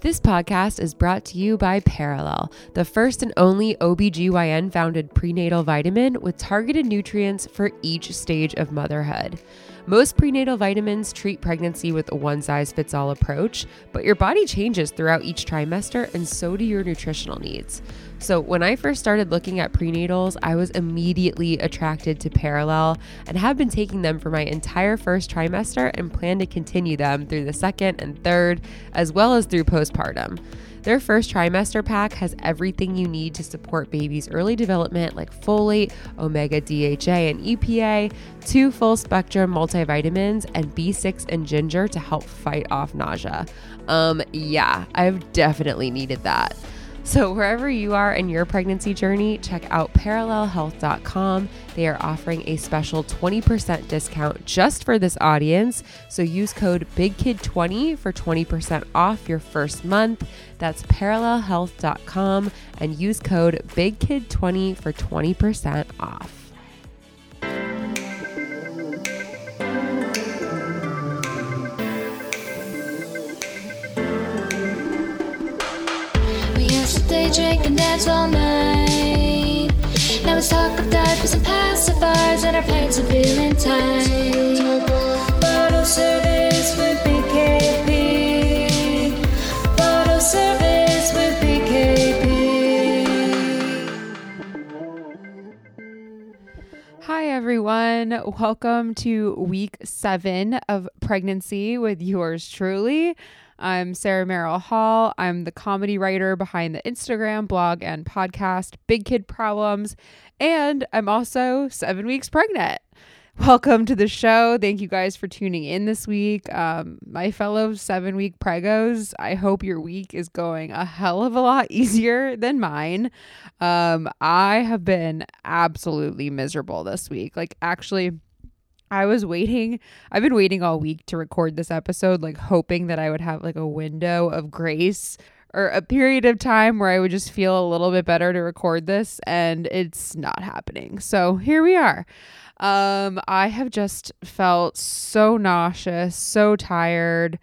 This podcast is brought to you by Perelel, the first and only OBGYN founded prenatal vitamin with targeted nutrients for each stage of motherhood. Most prenatal vitamins treat pregnancy with a one size fits all approach, but your body changes throughout each trimester, and so do your nutritional needs. So, when I first started looking at prenatals, I was immediately attracted to Perelel and have been taking them for my entire first trimester and plan to continue them through the second and third, as well as through postpartum. Their first trimester pack has everything you need to support baby's early development, like folate, omega DHA and EPA, two full spectrum multivitamins, and B6 and ginger to help fight off nausea. Um, yeah, I've definitely needed that. So, wherever you are in your pregnancy journey, check out perelelhealth.com. They are offering a special 20% discount just for this audience. So, use code BIGKID20 for 20% off your first month. That's perelelhealth.com and use code BIGKID20 for 20% off. Dance all night. Now it's talk of diapers and pacifiers, and our pants are feeling tight. Bottle service with BKP. Bottle service with BKP. Hi, everyone. Welcome to week seven of pregnancy with yours truly. I'm Sarah Merrill Hall. I'm the comedy writer behind the Instagram, blog, and podcast Big Kid Problems. And I'm also seven weeks pregnant. Welcome to the show. Thank you guys for tuning in this week. Um, my fellow seven week pregos, I hope your week is going a hell of a lot easier than mine. Um, I have been absolutely miserable this week. Like, actually, I was waiting. I've been waiting all week to record this episode, like hoping that I would have like a window of grace or a period of time where I would just feel a little bit better to record this, and it's not happening. So here we are. Um, I have just felt so nauseous, so tired,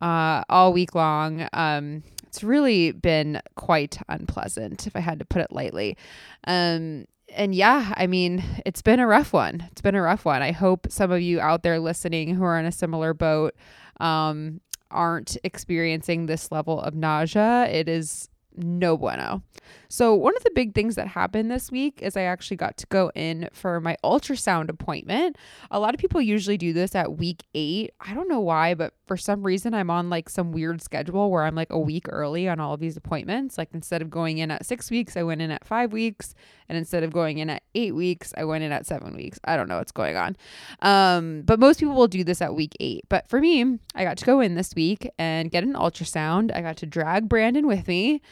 uh, all week long. Um, it's really been quite unpleasant, if I had to put it lightly. Um, and yeah, I mean, it's been a rough one. It's been a rough one. I hope some of you out there listening who are in a similar boat um, aren't experiencing this level of nausea. It is no bueno. So, one of the big things that happened this week is I actually got to go in for my ultrasound appointment. A lot of people usually do this at week eight. I don't know why, but for some reason, I'm on like some weird schedule where I'm like a week early on all of these appointments. Like, instead of going in at six weeks, I went in at five weeks. And instead of going in at eight weeks, I went in at seven weeks. I don't know what's going on. Um, but most people will do this at week eight. But for me, I got to go in this week and get an ultrasound. I got to drag Brandon with me.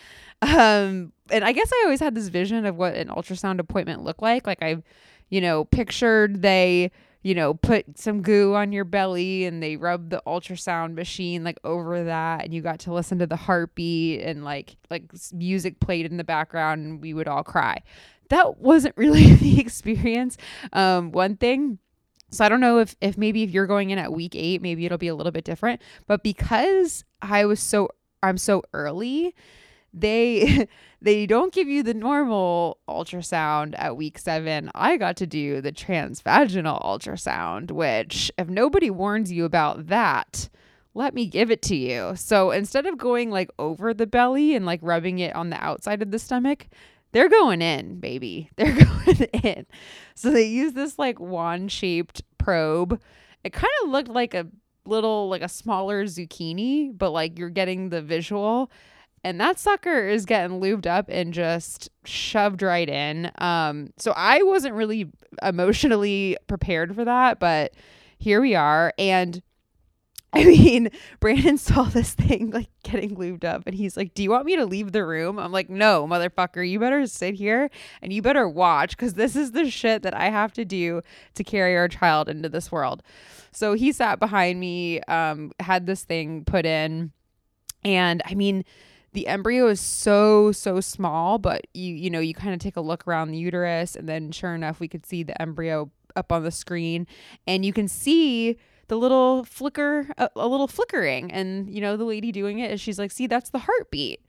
Um, and I guess I always had this vision of what an ultrasound appointment looked like. Like I, you know, pictured they, you know, put some goo on your belly and they rub the ultrasound machine like over that and you got to listen to the heartbeat and like like music played in the background and we would all cry. That wasn't really the experience. Um, one thing so I don't know if if maybe if you're going in at week 8, maybe it'll be a little bit different, but because I was so I'm so early, they they don't give you the normal ultrasound at week 7 i got to do the transvaginal ultrasound which if nobody warns you about that let me give it to you. So instead of going like over the belly and like rubbing it on the outside of the stomach they're going in baby. They're going in. So they use this like wand shaped probe. It kind of looked like a little like a smaller zucchini but like you're getting the visual and that sucker is getting lubed up and just shoved right in. Um, so I wasn't really emotionally prepared for that, but here we are. And I mean, Brandon saw this thing like getting lubed up and he's like, Do you want me to leave the room? I'm like, No, motherfucker, you better sit here and you better watch because this is the shit that I have to do to carry our child into this world. So he sat behind me, um, had this thing put in. And I mean, the embryo is so so small but you you know you kind of take a look around the uterus and then sure enough we could see the embryo up on the screen and you can see the little flicker, a, a little flickering. And, you know, the lady doing it is she's like, see, that's the heartbeat.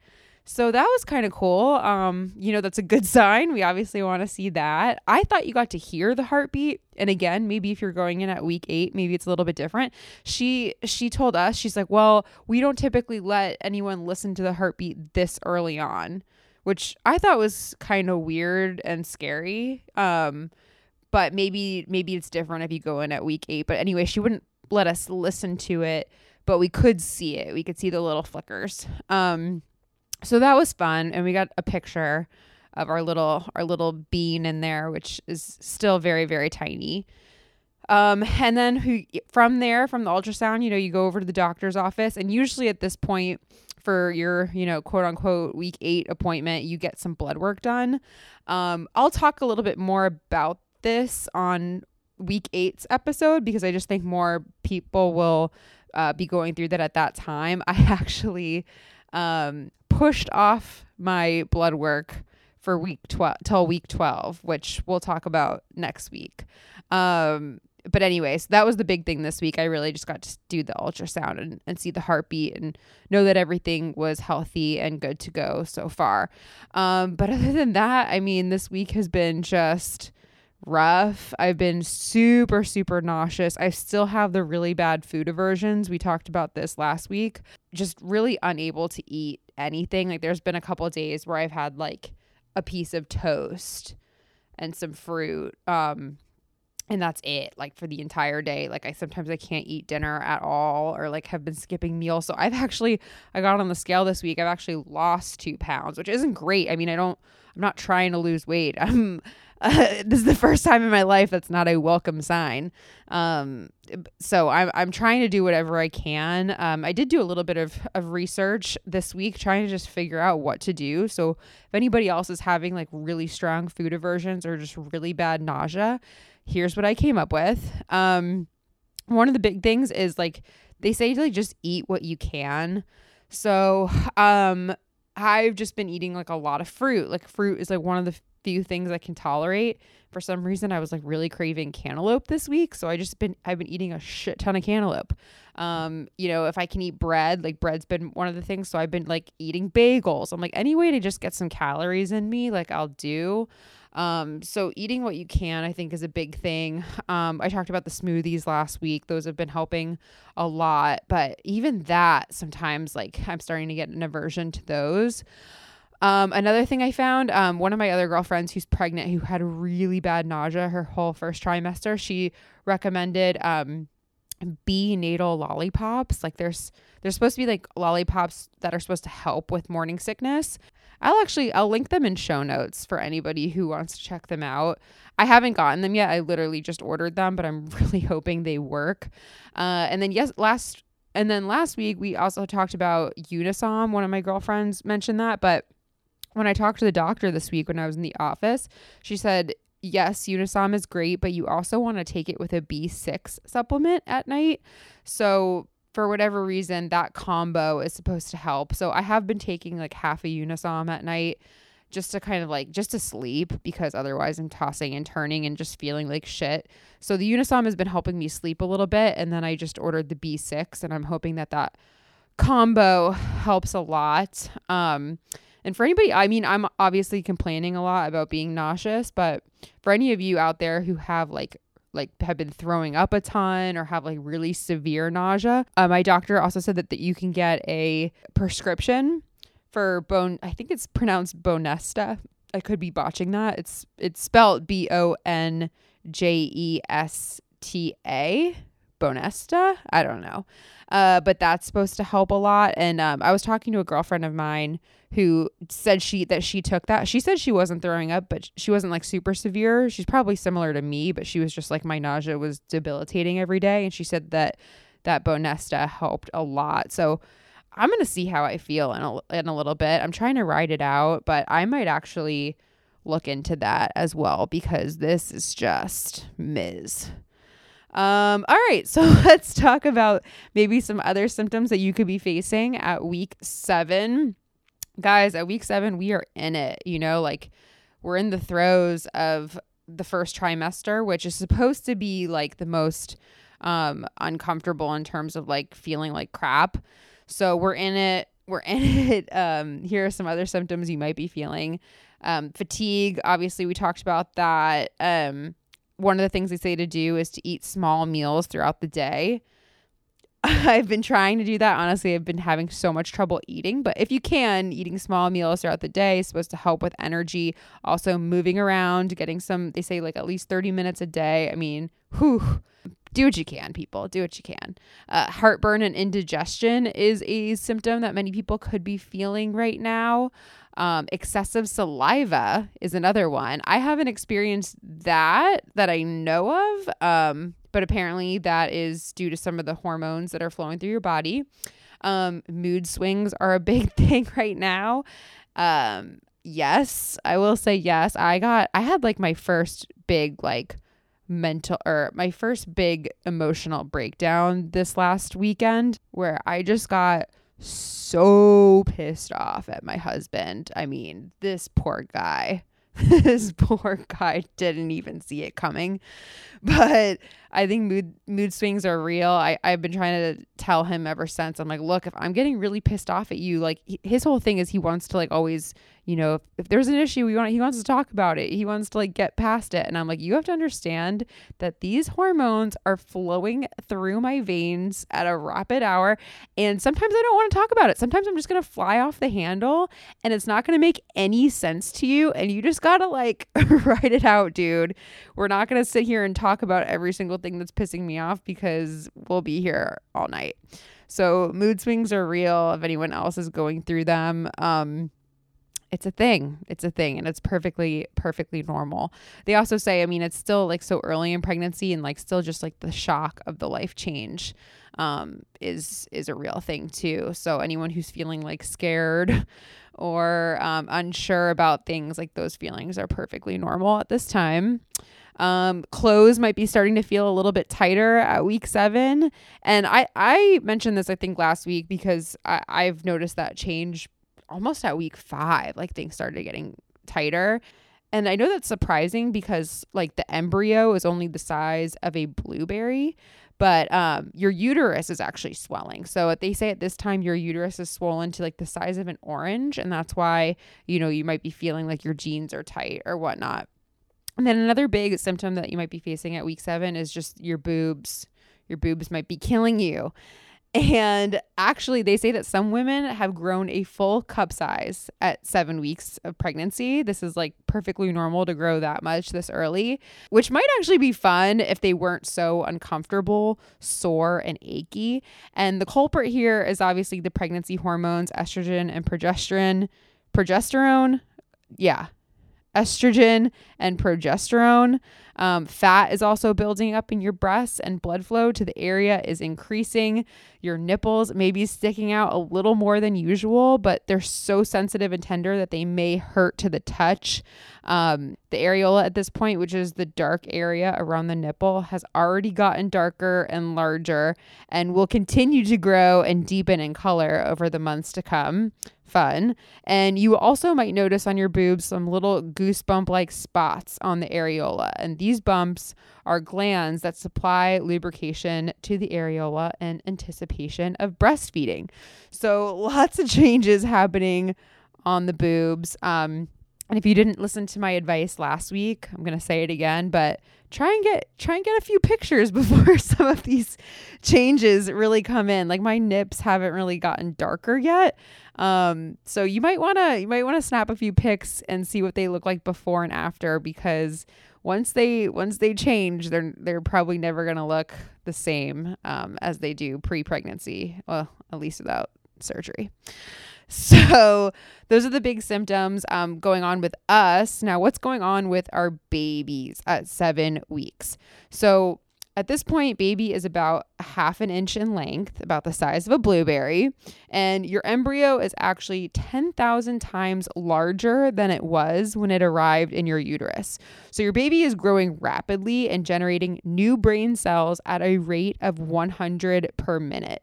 So that was kind of cool. Um, you know, that's a good sign. We obviously want to see that. I thought you got to hear the heartbeat. And again, maybe if you're going in at week 8, maybe it's a little bit different. She she told us, she's like, "Well, we don't typically let anyone listen to the heartbeat this early on." Which I thought was kind of weird and scary. Um, but maybe maybe it's different if you go in at week 8. But anyway, she wouldn't let us listen to it, but we could see it. We could see the little flickers. Um so that was fun and we got a picture of our little our little bean in there which is still very very tiny. Um and then who from there from the ultrasound you know you go over to the doctor's office and usually at this point for your you know quote unquote week 8 appointment you get some blood work done. Um I'll talk a little bit more about this on week eight's episode because I just think more people will uh, be going through that at that time. I actually um pushed off my blood work for week 12 till week 12 which we'll talk about next week um but anyways that was the big thing this week i really just got to do the ultrasound and, and see the heartbeat and know that everything was healthy and good to go so far um but other than that i mean this week has been just rough. I've been super, super nauseous. I still have the really bad food aversions. We talked about this last week. Just really unable to eat anything. Like there's been a couple days where I've had like a piece of toast and some fruit. Um and that's it like for the entire day like i sometimes i can't eat dinner at all or like have been skipping meals so i've actually i got on the scale this week i've actually lost two pounds which isn't great i mean i don't i'm not trying to lose weight i'm uh, this is the first time in my life that's not a welcome sign. Um, so I'm I'm trying to do whatever I can. Um, I did do a little bit of of research this week, trying to just figure out what to do. So if anybody else is having like really strong food aversions or just really bad nausea, here's what I came up with. Um, one of the big things is like they say to like just eat what you can. So um, I've just been eating like a lot of fruit. Like fruit is like one of the few things I can tolerate. For some reason, I was like really craving cantaloupe this week, so I just been I've been eating a shit ton of cantaloupe. Um, you know, if I can eat bread, like bread's been one of the things, so I've been like eating bagels. I'm like any way to just get some calories in me, like I'll do. Um, so eating what you can, I think, is a big thing. Um, I talked about the smoothies last week; those have been helping a lot. But even that, sometimes, like I'm starting to get an aversion to those. Um, another thing I found, um, one of my other girlfriends who's pregnant, who had really bad nausea her whole first trimester, she recommended um, B natal lollipops. Like there's there's supposed to be like lollipops that are supposed to help with morning sickness. I'll actually I'll link them in show notes for anybody who wants to check them out. I haven't gotten them yet. I literally just ordered them, but I'm really hoping they work. Uh, and then yes, last and then last week we also talked about Unisom. One of my girlfriends mentioned that, but when I talked to the doctor this week when I was in the office, she said, yes, Unisom is great, but you also want to take it with a B6 supplement at night. So, for whatever reason, that combo is supposed to help. So, I have been taking like half a Unisom at night just to kind of like just to sleep because otherwise I'm tossing and turning and just feeling like shit. So, the Unisom has been helping me sleep a little bit. And then I just ordered the B6 and I'm hoping that that combo helps a lot. Um, and for anybody, I mean, I'm obviously complaining a lot about being nauseous, but for any of you out there who have like like have been throwing up a ton or have like really severe nausea, uh, my doctor also said that, that you can get a prescription for bone. I think it's pronounced Bonesta. I could be botching that. It's it's spelled B O N J E S T A. Bonesta. I don't know. Uh, but that's supposed to help a lot. And um, I was talking to a girlfriend of mine who said she that she took that. She said she wasn't throwing up, but she wasn't like super severe. She's probably similar to me, but she was just like my nausea was debilitating every day, and she said that that Bonesta helped a lot. So I'm gonna see how I feel in a, in a little bit. I'm trying to ride it out, but I might actually look into that as well because this is just Ms. Um, all right, so let's talk about maybe some other symptoms that you could be facing at week seven. Guys, at week seven, we are in it, you know, like we're in the throes of the first trimester, which is supposed to be like the most um, uncomfortable in terms of like feeling like crap. So we're in it. We're in it. Um, here are some other symptoms you might be feeling. Um, fatigue. Obviously, we talked about that. Um, one of the things they say to do is to eat small meals throughout the day. I've been trying to do that. Honestly, I've been having so much trouble eating, but if you can, eating small meals throughout the day is supposed to help with energy. Also, moving around, getting some, they say like at least 30 minutes a day. I mean, whew, do what you can, people. Do what you can. Uh, heartburn and indigestion is a symptom that many people could be feeling right now. Um, excessive saliva is another one. I haven't experienced that that I know of. Um, but apparently that is due to some of the hormones that are flowing through your body. Um, mood swings are a big thing right now. Um, yes, I will say yes. I got, I had like my first big, like, mental or my first big emotional breakdown this last weekend where I just got so pissed off at my husband. I mean, this poor guy. this poor guy didn't even see it coming. But I think mood mood swings are real. I, I've been trying to tell him ever since. I'm like, look, if I'm getting really pissed off at you, like his whole thing is he wants to like always, you know, if, if there's an issue, we want he wants to talk about it. He wants to like get past it. And I'm like, you have to understand that these hormones are flowing through my veins at a rapid hour. And sometimes I don't want to talk about it. Sometimes I'm just gonna fly off the handle and it's not gonna make any sense to you. And you just gotta like write it out, dude. We're not gonna sit here and talk about every single thing that's pissing me off because we'll be here all night. So mood swings are real if anyone else is going through them. Um it's a thing. It's a thing and it's perfectly perfectly normal. They also say, I mean, it's still like so early in pregnancy and like still just like the shock of the life change um is is a real thing too. So anyone who's feeling like scared or um, unsure about things like those feelings are perfectly normal at this time. Um, clothes might be starting to feel a little bit tighter at week seven. And I, I mentioned this, I think, last week because I, I've noticed that change almost at week five. Like things started getting tighter. And I know that's surprising because like the embryo is only the size of a blueberry, but um, your uterus is actually swelling. So they say at this time your uterus is swollen to like the size of an orange, and that's why you know you might be feeling like your jeans are tight or whatnot. And then another big symptom that you might be facing at week seven is just your boobs. Your boobs might be killing you. And actually, they say that some women have grown a full cup size at seven weeks of pregnancy. This is like perfectly normal to grow that much this early, which might actually be fun if they weren't so uncomfortable, sore, and achy. And the culprit here is obviously the pregnancy hormones, estrogen and progesterone. Progesterone? Yeah, estrogen and progesterone. Um, fat is also building up in your breasts, and blood flow to the area is increasing. Your nipples may be sticking out a little more than usual, but they're so sensitive and tender that they may hurt to the touch. Um, the areola at this point, which is the dark area around the nipple, has already gotten darker and larger and will continue to grow and deepen in color over the months to come fun. And you also might notice on your boobs some little goosebump like spots on the areola. And these bumps are glands that supply lubrication to the areola in anticipation of breastfeeding. So lots of changes happening on the boobs. Um, and if you didn't listen to my advice last week, I'm going to say it again, but try and get try and get a few pictures before some of these changes really come in. Like my nips haven't really gotten darker yet. Um, so you might want to you might want to snap a few pics and see what they look like before and after because once they once they change, they're they're probably never going to look the same um, as they do pre-pregnancy. Well, at least without surgery. So those are the big symptoms um, going on with us. Now, what's going on with our babies at seven weeks? So at this point, baby is about half an inch in length, about the size of a blueberry, and your embryo is actually 10,000 times larger than it was when it arrived in your uterus. So your baby is growing rapidly and generating new brain cells at a rate of 100 per minute.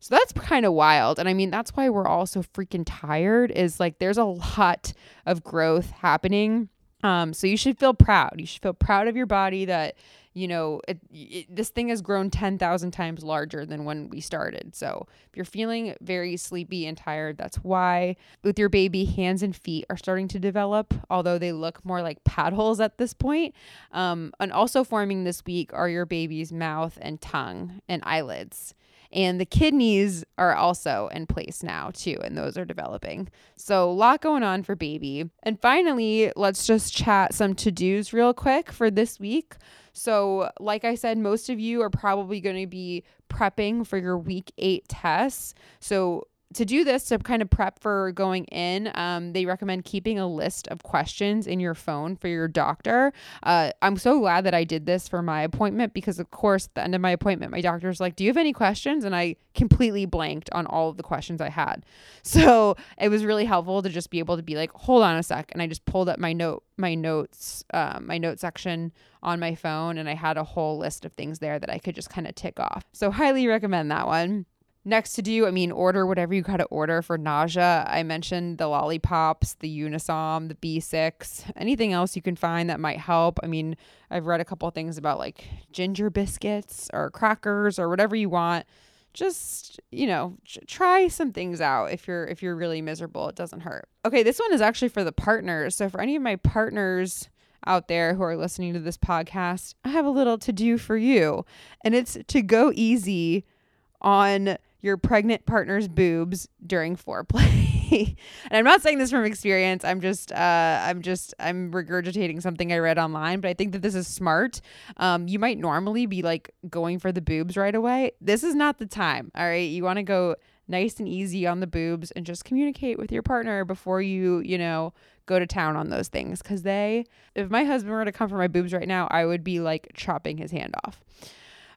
So that's kind of wild. And I mean, that's why we're all so freaking tired is like there's a lot of growth happening Um, so you should feel proud. You should feel proud of your body that you know, it, it, this thing has grown 10,000 times larger than when we started. So if you're feeling very sleepy and tired, that's why. With your baby, hands and feet are starting to develop, although they look more like paddles at this point. Um, and also forming this week are your baby's mouth and tongue and eyelids. And the kidneys are also in place now, too, and those are developing. So, a lot going on for baby. And finally, let's just chat some to dos real quick for this week. So, like I said, most of you are probably going to be prepping for your week eight tests. So, to do this to kind of prep for going in um, they recommend keeping a list of questions in your phone for your doctor. Uh, i'm so glad that i did this for my appointment because of course at the end of my appointment my doctor's like do you have any questions? And i completely blanked on all of the questions i had. So it was really helpful to just be able to be like hold on a sec and i just pulled up my note my notes um, my note section on my phone and i had a whole list of things there that i could just kind of tick off. So highly recommend that one next to do, I mean, order whatever you got to order for nausea. I mentioned the lollipops, the Unisom, the B6, anything else you can find that might help. I mean, I've read a couple things about like ginger biscuits or crackers or whatever you want. Just, you know, try some things out if you're if you're really miserable. It doesn't hurt. Okay, this one is actually for the partners. So for any of my partners out there who are listening to this podcast, I have a little to do for you. And it's to go easy on your pregnant partner's boobs during foreplay. and I'm not saying this from experience. I'm just uh I'm just I'm regurgitating something I read online, but I think that this is smart. Um you might normally be like going for the boobs right away. This is not the time. All right? You want to go nice and easy on the boobs and just communicate with your partner before you, you know, go to town on those things cuz they if my husband were to come for my boobs right now, I would be like chopping his hand off.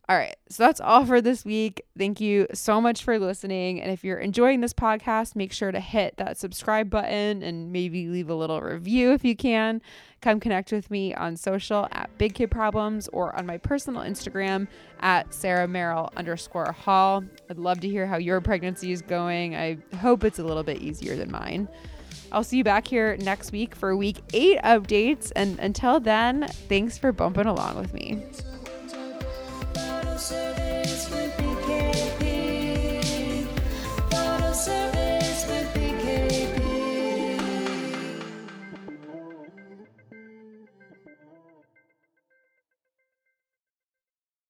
All right. So that's all for this week. Thank you so much for listening. And if you're enjoying this podcast, make sure to hit that subscribe button and maybe leave a little review if you can. Come connect with me on social at Big Kid Problems or on my personal Instagram at Sarah Merrill underscore Hall. I'd love to hear how your pregnancy is going. I hope it's a little bit easier than mine. I'll see you back here next week for week eight updates. And until then, thanks for bumping along with me